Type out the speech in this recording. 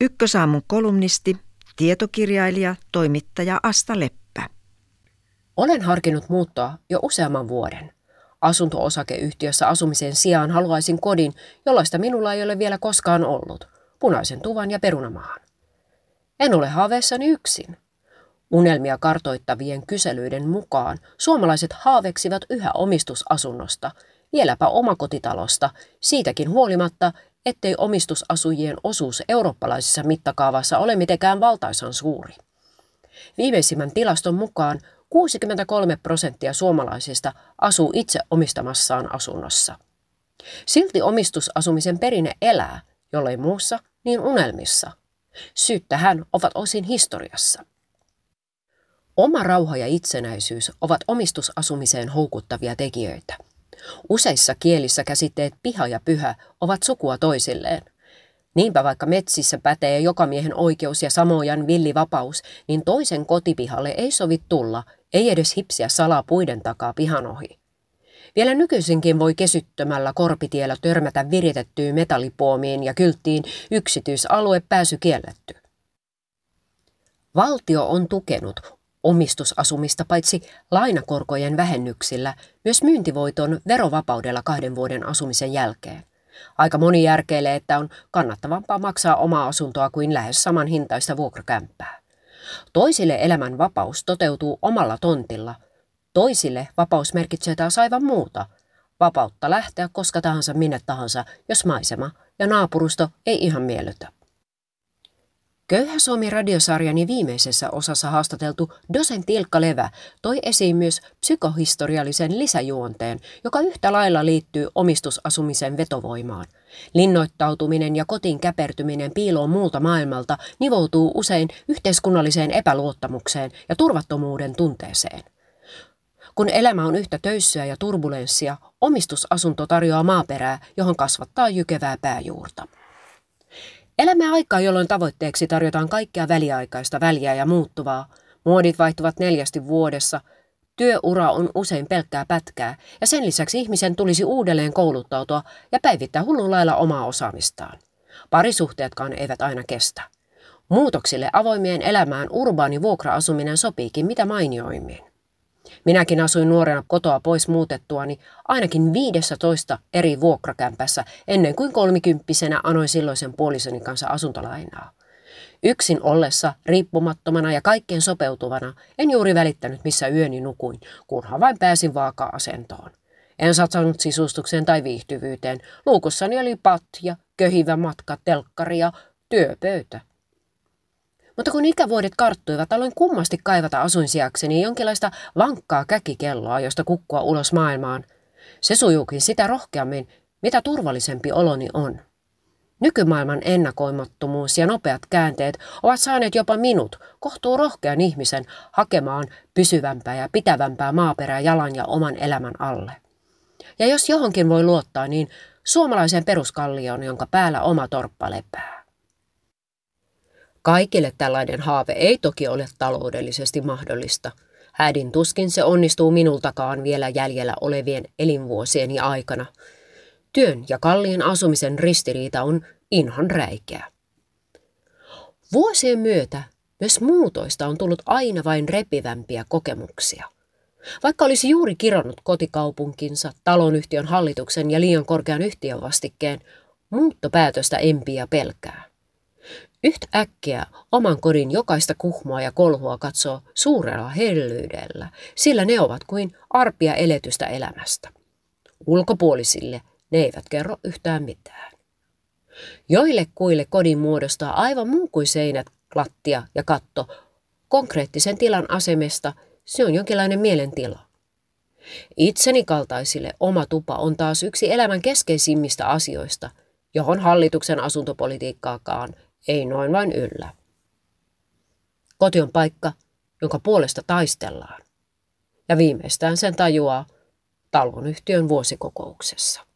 Ykkösaamun kolumnisti, tietokirjailija, toimittaja Asta Leppä. Olen harkinnut muuttoa jo useamman vuoden. Asunto-osakeyhtiössä asumisen sijaan haluaisin kodin, jollaista minulla ei ole vielä koskaan ollut. Punaisen tuvan ja perunamaahan. En ole haaveessani yksin. Unelmia kartoittavien kyselyiden mukaan suomalaiset haaveksivat yhä omistusasunnosta, vieläpä omakotitalosta, siitäkin huolimatta, ettei omistusasujien osuus eurooppalaisessa mittakaavassa ole mitenkään valtaisan suuri. Viimeisimmän tilaston mukaan 63 prosenttia suomalaisista asuu itse omistamassaan asunnossa. Silti omistusasumisen perinne elää, jollei muussa, niin unelmissa. Syyt tähän ovat osin historiassa. Oma rauha ja itsenäisyys ovat omistusasumiseen houkuttavia tekijöitä. Useissa kielissä käsitteet piha ja pyhä ovat sukua toisilleen. Niinpä vaikka metsissä pätee joka miehen oikeus ja samojan villivapaus, niin toisen kotipihalle ei sovi tulla, ei edes hipsiä salaa puiden takaa pihan ohi. Vielä nykyisinkin voi kesyttömällä korpitiellä törmätä viritettyyn metallipuomiin ja kylttiin yksityisalue pääsy kielletty. Valtio on tukenut omistusasumista paitsi lainakorkojen vähennyksillä, myös myyntivoiton verovapaudella kahden vuoden asumisen jälkeen. Aika moni järkeilee, että on kannattavampaa maksaa omaa asuntoa kuin lähes saman hintaista vuokrakämppää. Toisille elämän vapaus toteutuu omalla tontilla. Toisille vapaus merkitsee taas aivan muuta. Vapautta lähteä koska tahansa minne tahansa, jos maisema ja naapurusto ei ihan miellytä. Köyhä Suomi radiosarjani viimeisessä osassa haastateltu dosentti Ilkka Levä toi esiin myös psykohistoriallisen lisäjuonteen, joka yhtä lailla liittyy omistusasumisen vetovoimaan. Linnoittautuminen ja kotiin käpertyminen piiloon muulta maailmalta nivoutuu usein yhteiskunnalliseen epäluottamukseen ja turvattomuuden tunteeseen. Kun elämä on yhtä töyssyä ja turbulenssia, omistusasunto tarjoaa maaperää, johon kasvattaa jykevää pääjuurta. Elämme aikaa, jolloin tavoitteeksi tarjotaan kaikkea väliaikaista, väliä ja muuttuvaa. Muodit vaihtuvat neljästi vuodessa. Työura on usein pelkkää pätkää, ja sen lisäksi ihmisen tulisi uudelleen kouluttautua ja päivittää hullun lailla omaa osaamistaan. Parisuhteetkaan eivät aina kestä. Muutoksille avoimien elämään urbaani vuokra-asuminen sopiikin mitä mainioimmin. Minäkin asuin nuorena kotoa pois muutettuani ainakin 15 eri vuokrakämpässä ennen kuin kolmikymppisenä anoin silloisen puolisoni kanssa asuntolainaa. Yksin ollessa, riippumattomana ja kaikkeen sopeutuvana, en juuri välittänyt missä yöni nukuin, kunhan vain pääsin vaaka-asentoon. En satsannut sisustukseen tai viihtyvyyteen. Luukussani oli patja, köhivä matka, telkkari ja työpöytä. Mutta kun ikävuodet karttuivat, aloin kummasti kaivata asuinsijakseni jonkinlaista vankkaa käkikelloa, josta kukkua ulos maailmaan. Se sujuukin sitä rohkeammin, mitä turvallisempi oloni on. Nykymaailman ennakoimattomuus ja nopeat käänteet ovat saaneet jopa minut, kohtuu rohkean ihmisen, hakemaan pysyvämpää ja pitävämpää maaperää jalan ja oman elämän alle. Ja jos johonkin voi luottaa, niin suomalaiseen peruskallioon, jonka päällä oma torppa lepää. Kaikille tällainen haave ei toki ole taloudellisesti mahdollista. Hädin tuskin se onnistuu minultakaan vielä jäljellä olevien elinvuosieni aikana. Työn ja kalliin asumisen ristiriita on inhan räikeä. Vuosien myötä myös muutoista on tullut aina vain repivämpiä kokemuksia. Vaikka olisi juuri kironnut kotikaupunkinsa, talonyhtiön hallituksen ja liian korkean yhtiön vastikkeen, muuttopäätöstä empiä pelkää. Yhtä äkkiä oman kodin jokaista kuhmoa ja kolhua katsoo suurella hellyydellä, sillä ne ovat kuin arpia eletystä elämästä. Ulkopuolisille ne eivät kerro yhtään mitään. Joille kuille kodin muodostaa aivan muu kuin seinät, lattia ja katto. Konkreettisen tilan asemesta se on jonkinlainen mielentila. Itseni kaltaisille oma tupa on taas yksi elämän keskeisimmistä asioista, johon hallituksen asuntopolitiikkaakaan ei noin vain yllä. Koti on paikka, jonka puolesta taistellaan. Ja viimeistään sen tajuaa talonyhtiön vuosikokouksessa.